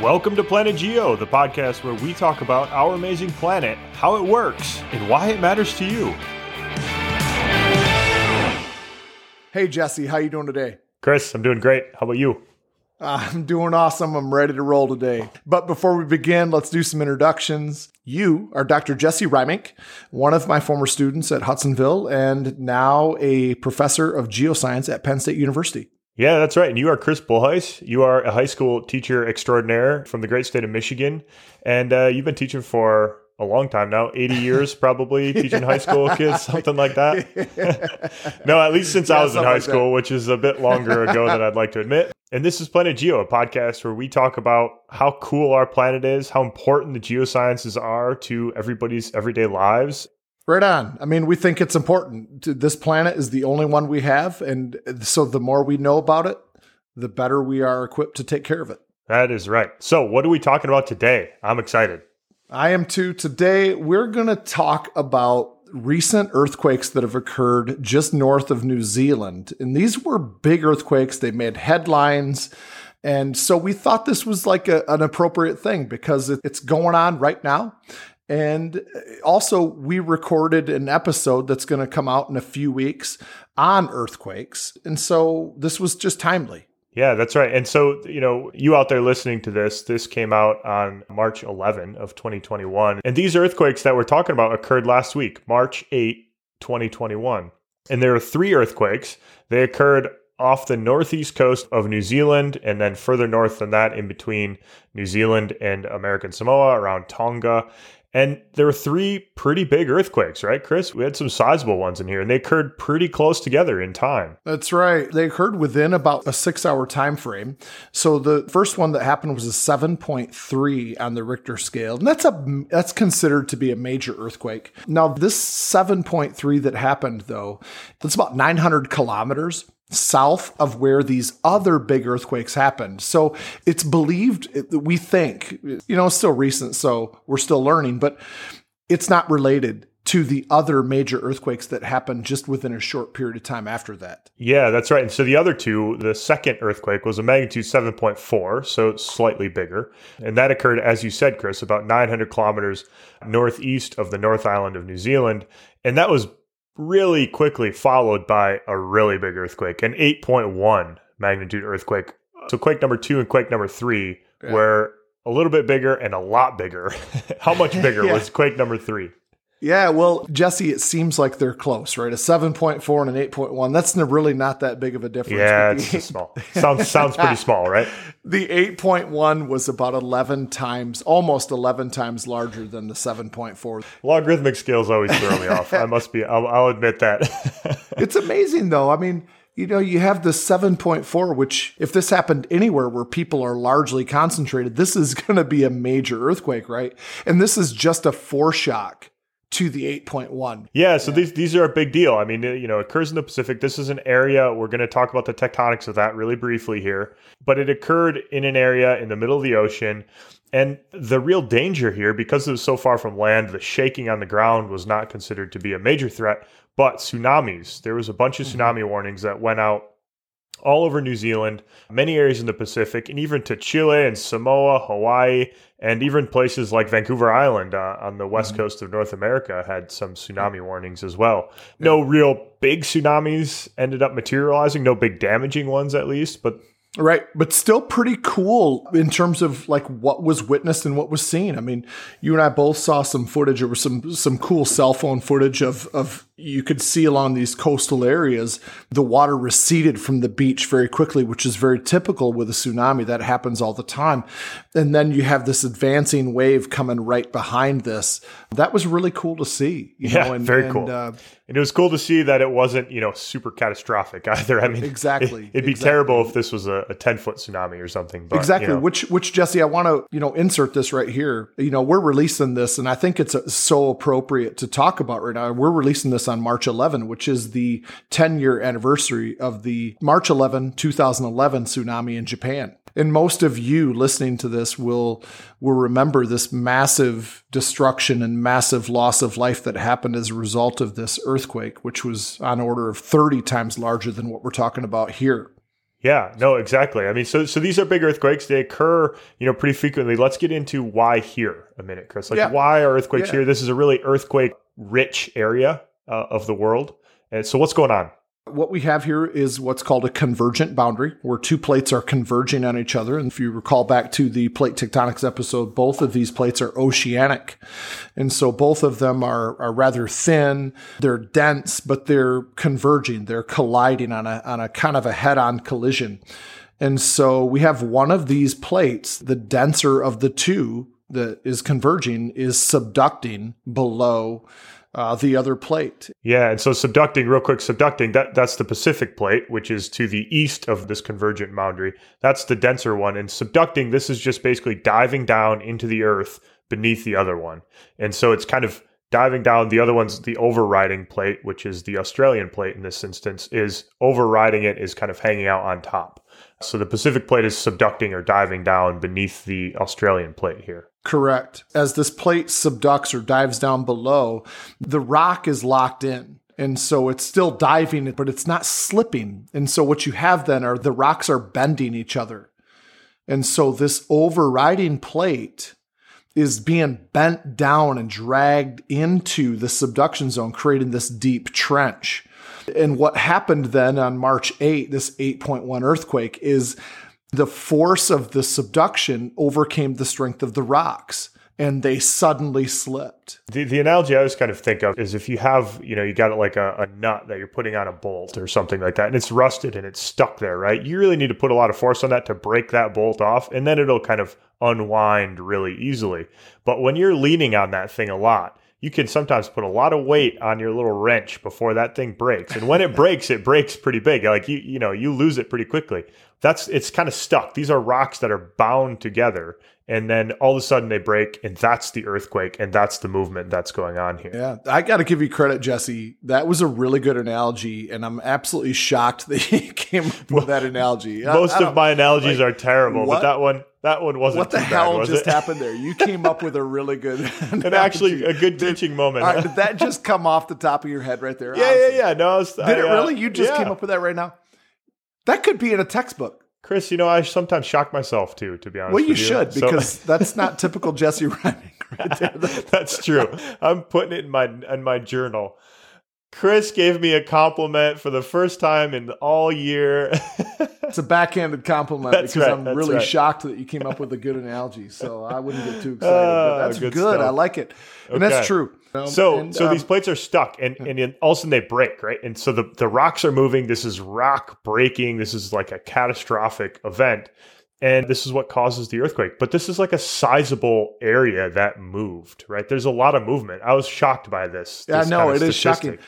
Welcome to Planet Geo, the podcast where we talk about our amazing planet, how it works, and why it matters to you. Hey Jesse, how you doing today? Chris, I'm doing great. How about you? Ah, I'm doing awesome. I'm ready to roll today. But before we begin, let's do some introductions. You are Dr. Jesse Reimink, one of my former students at Hudsonville and now a professor of geoscience at Penn State University. Yeah, that's right. And you are Chris Bolhuis. You are a high school teacher extraordinaire from the great state of Michigan. And uh, you've been teaching for a long time now 80 years probably teaching high school kids something like that no at least since yeah, i was in high like school that. which is a bit longer ago than i'd like to admit and this is planet geo a podcast where we talk about how cool our planet is how important the geosciences are to everybody's everyday lives Right on. I mean, we think it's important. This planet is the only one we have. And so the more we know about it, the better we are equipped to take care of it. That is right. So, what are we talking about today? I'm excited. I am too. Today, we're going to talk about recent earthquakes that have occurred just north of New Zealand. And these were big earthquakes, they made headlines. And so we thought this was like a, an appropriate thing because it's going on right now. And uh, also, we recorded an episode that's going to come out in a few weeks on earthquakes. And so this was just timely. Yeah, that's right. And so, you know, you out there listening to this, this came out on March 11 of 2021. And these earthquakes that we're talking about occurred last week, March 8, 2021. And there are three earthquakes. They occurred off the northeast coast of New Zealand and then further north than that in between New Zealand and American Samoa around Tonga. And there were three pretty big earthquakes, right, Chris? We had some sizable ones in here, and they occurred pretty close together in time. That's right. They occurred within about a six-hour time frame. So the first one that happened was a 7.3 on the Richter scale, and that's a that's considered to be a major earthquake. Now, this 7.3 that happened, though, that's about 900 kilometers south of where these other big earthquakes happened. So it's believed, we think, you know, it's still recent, so we're still learning, but it's not related to the other major earthquakes that happened just within a short period of time after that. Yeah, that's right. And so the other two, the second earthquake was a magnitude 7.4, so slightly bigger. And that occurred, as you said, Chris, about 900 kilometers northeast of the North Island of New Zealand. And that was really quickly followed by a really big earthquake, an 8.1 magnitude earthquake. So, quake number two and quake number three yeah. were a little bit bigger and a lot bigger. How much bigger yeah. was quake number three? Yeah, well, Jesse, it seems like they're close, right? A 7.4 and an 8.1. That's really not that big of a difference. Yeah, it's small. Sounds sounds pretty small, right? The 8.1 was about 11 times, almost 11 times larger than the 7.4. Logarithmic scales always throw me off. I must be, I'll, I'll admit that. it's amazing, though. I mean, you know, you have the 7.4, which, if this happened anywhere where people are largely concentrated, this is going to be a major earthquake, right? And this is just a foreshock to the 8.1. Yeah, so yeah. these these are a big deal. I mean, you know, it occurs in the Pacific. This is an area we're going to talk about the tectonics of that really briefly here, but it occurred in an area in the middle of the ocean. And the real danger here, because it was so far from land, the shaking on the ground was not considered to be a major threat. But tsunamis, there was a bunch of mm-hmm. tsunami warnings that went out all over New Zealand, many areas in the Pacific, and even to Chile and Samoa, Hawaii, and even places like Vancouver Island uh, on the west mm-hmm. coast of North America had some tsunami warnings as well. No real big tsunamis ended up materializing, no big damaging ones at least, but Right, but still pretty cool in terms of like what was witnessed and what was seen. I mean, you and I both saw some footage. There was some some cool cell phone footage of of you could see along these coastal areas the water receded from the beach very quickly, which is very typical with a tsunami. That happens all the time, and then you have this advancing wave coming right behind this. That was really cool to see. yeah, know, and, very and, cool. Uh, and it was cool to see that it wasn't, you know, super catastrophic either. I mean, exactly. It, would be exactly. terrible if this was a, a 10 foot tsunami or something. But, exactly. You know. Which, which Jesse, I want to, you know, insert this right here. You know, we're releasing this and I think it's a, so appropriate to talk about right now. We're releasing this on March 11, which is the 10 year anniversary of the March 11, 2011 tsunami in Japan and most of you listening to this will will remember this massive destruction and massive loss of life that happened as a result of this earthquake which was on order of 30 times larger than what we're talking about here Yeah, no, exactly. I mean, so so these are big earthquakes. They occur, you know, pretty frequently. Let's get into why here a minute, Chris. Like, Yeah. why are earthquakes Yeah. here? This is a really earthquake-rich area uh, of the world. And so, what's going on? What we have here is what's called a convergent boundary, where two plates are converging on each other. And if you recall back to the plate tectonics episode, both of these plates are oceanic. And so both of them are, are rather thin, they're dense, but they're converging, they're colliding on a, on a kind of a head on collision. And so we have one of these plates, the denser of the two that is converging, is subducting below uh, the other plate. Yeah, and so subducting, real quick, subducting, that that's the Pacific plate, which is to the east of this convergent boundary. That's the denser one. And subducting, this is just basically diving down into the earth beneath the other one. And so it's kind of diving down. The other one's the overriding plate, which is the Australian plate in this instance, is overriding it, is kind of hanging out on top. So the Pacific plate is subducting or diving down beneath the Australian plate here. Correct. As this plate subducts or dives down below, the rock is locked in. And so it's still diving, but it's not slipping. And so what you have then are the rocks are bending each other. And so this overriding plate is being bent down and dragged into the subduction zone, creating this deep trench. And what happened then on March 8, this 8.1 earthquake, is the force of the subduction overcame the strength of the rocks and they suddenly slipped. The, the analogy I always kind of think of is if you have, you know, you got like a, a nut that you're putting on a bolt or something like that, and it's rusted and it's stuck there, right? You really need to put a lot of force on that to break that bolt off, and then it'll kind of unwind really easily. But when you're leaning on that thing a lot, you can sometimes put a lot of weight on your little wrench before that thing breaks. And when it breaks, it breaks pretty big. Like you, you know, you lose it pretty quickly. That's it's kind of stuck. These are rocks that are bound together. And then all of a sudden they break, and that's the earthquake, and that's the movement that's going on here. Yeah, I got to give you credit, Jesse. That was a really good analogy, and I'm absolutely shocked that you came up with that analogy. Most I of my analogies like, are terrible, what- but that one, that one wasn't. what the hell bad, just it? happened there? You came up with a really good and actually, a good teaching moment. Right, did that just come off the top of your head right there? yeah, yeah, Honestly. yeah. No, I was, Did I, it uh, really? You just yeah. came up with that right now? That could be in a textbook. Chris. You know, I sometimes shock myself too. To be honest, Well, you should So- because that's not typical Jesse Reimink right there. That's true. I'm putting it in my in my journal. Chris gave me a compliment for the first time in all year. It's a backhanded compliment That's because right, I'm really right. shocked that you came up with a good analogy. So I wouldn't get too excited. Ah, but that's good good. I like it, and Okay. that's true. Um, so and, so um, these plates are stuck and and then all of a sudden they break right and so the, the rocks are moving this is rock breaking this is like a catastrophic event and this is what causes the earthquake but this is like a sizable area that moved right there's a lot of movement i was shocked by this, Yeah, this know kind it of is shocking.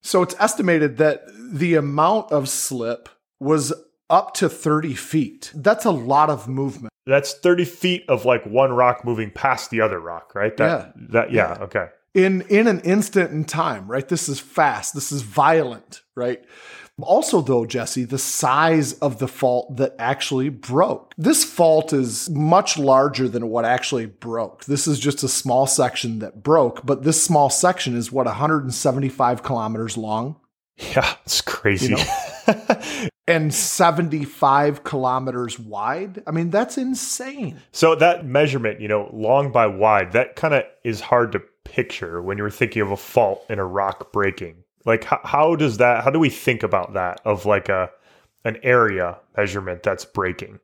So it's estimated that the amount of slip was up to 30 feet. That's a lot of movement. that's 30 feet of like one rock moving past the other rock right that that yeah, okay in in an instant in time, right? This is fast. This is violent, right? Also, though, Jesse, the size of the fault that actually broke. This fault is much larger than what actually broke. This is just a small section that broke, but this small section is what 175 kilometers long yeah it's crazy and 75 kilometers wide. I mean, that's insane. So that measurement, you know, long by wide, that kind of is hard to picture when you're thinking of a fault in a rock breaking. Like how, how does that how do we think about that of like a an area measurement that's breaking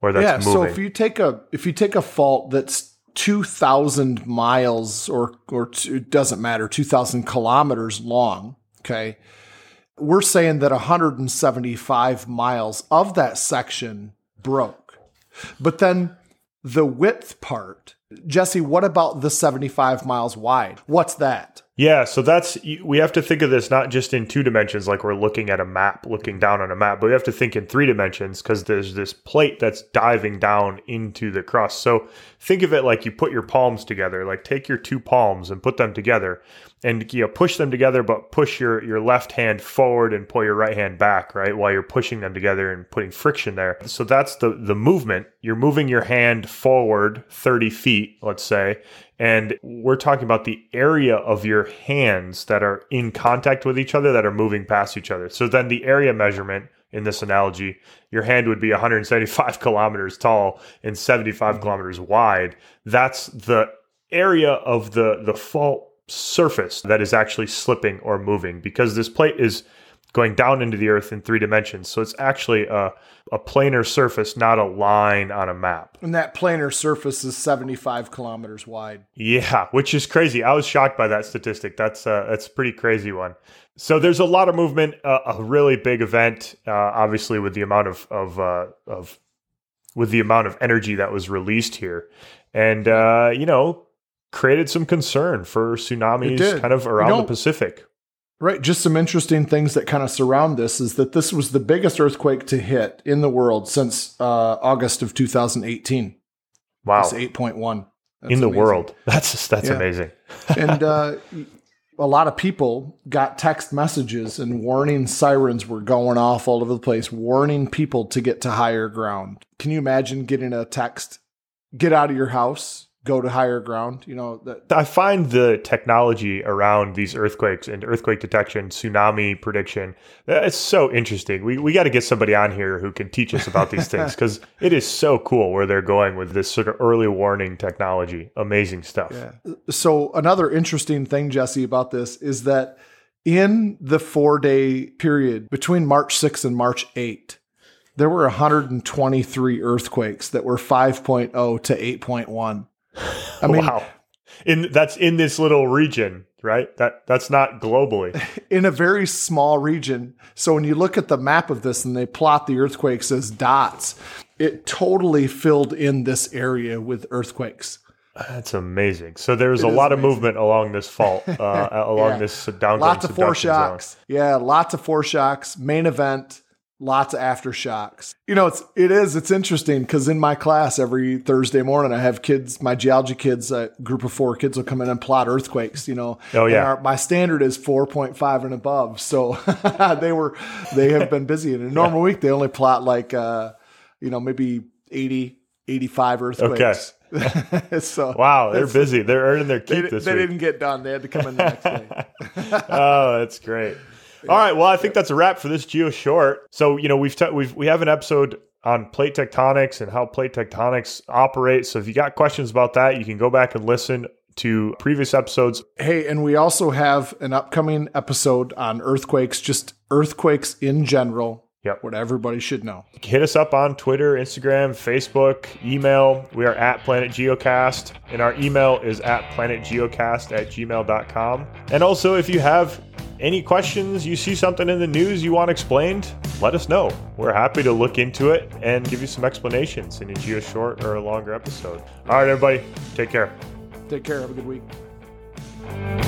or that's yeah. So if you take a if you take a fault that's two thousand miles or or two, it doesn't matter two thousand kilometers long, okay, we're saying that 175 miles of that section broke, but then the width part, Jesse. What about the 75 miles wide? What's that? Yeah, so that's we have to think of this not just in two dimensions, like we're looking at a map, looking down on a map, but we have to think in three dimensions because there's this plate that's diving down into the crust. So think of it like you put your palms together, like take your two palms and put them together, and you know, push them together, but push your your left hand forward and pull your right hand back, right, while you're pushing them together and putting friction there. So that's the the movement. You're moving your hand forward 30 feet, let's say, and we're talking about the area of your hands that are in contact with each other that are moving past each other. So then the area measurement in this analogy, your hand would be 175 kilometers tall and 75 Mm-hmm. kilometers wide. That's the area of the the fault surface that is actually slipping or moving because this plate is going down into the earth in three dimensions. So it's actually a, a planar surface, not a line on a map. And that planar surface is 75 kilometers wide. Yeah, which is crazy. I was shocked by that statistic. That's uh, that's a pretty crazy one. So there's a lot of movement, uh, a really big event, uh, obviously with the amount of of uh, of with the amount of energy that was released here, and uh, you know created some concern for tsunamis kind of around the Pacific. Right. Just some interesting things that kind of surround this is that this was the biggest earthquake to hit in the world since uh, August of 2018. Wow, It's 8.1. That's in the amazing. world, that's that's Yeah. amazing. and uh, a lot of people got text messages and warning sirens were going off all over the place, warning people to get to higher ground. Can you imagine getting a text, get out of your house, go to higher ground? You know, that I find the technology around these earthquakes and earthquake detection, tsunami prediction, uh, it's so interesting. We, we got to get somebody on here who can teach us about these things because it is so cool where they're going with this sort of early warning technology. Amazing stuff. So another interesting thing, Jesse, about this is that in the four day period between March 6 and March 8, there were 123 earthquakes that were 5.0 to 8.1. I mean, wow. In that's in this little region, right? That that's not globally. in a very small region. So when you look at the map of this and they plot the earthquakes as dots, it totally filled in this area with earthquakes. That's amazing. So there's a is lot of movement along this fault, uh, along Yeah. this downtown Lots of subduction zone. Yeah, lots of foreshocks. Main event, lots of aftershocks. You know, it's it is it's interesting because in my class every Thursday morning I have kids, my geology kids, a group of four kids will come in and plot earthquakes. You know, Oh, And yeah. our- my standard is four point five and above. So they were they have been busy. In a normal week they only plot like uh, you know maybe 80, 85 earthquakes. so Wow, they're busy. They're earning their They, keep this they week. didn't get done. They had to come in the next day. oh, that's great. All right, well, I think that's a wrap for this Geo Short. So, you know, we've t- we've we have an episode on plate tectonics and how plate tectonics operate. So, if you got questions about that, you can go back and listen to previous episodes. Hey, and we also have an upcoming episode on earthquakes, just earthquakes in general. Yep. What everybody should know. Hit us up on Twitter, Instagram, Facebook, email. We are at Planet Geocast, and our email is at planetgeocast at gmail.com. And also, if you have any questions, you see something in the news you want explained, let us know. We're happy to look into it and give you some explanations in a Geo short or a longer episode. All right, everybody, take care. Take care. Have a good week.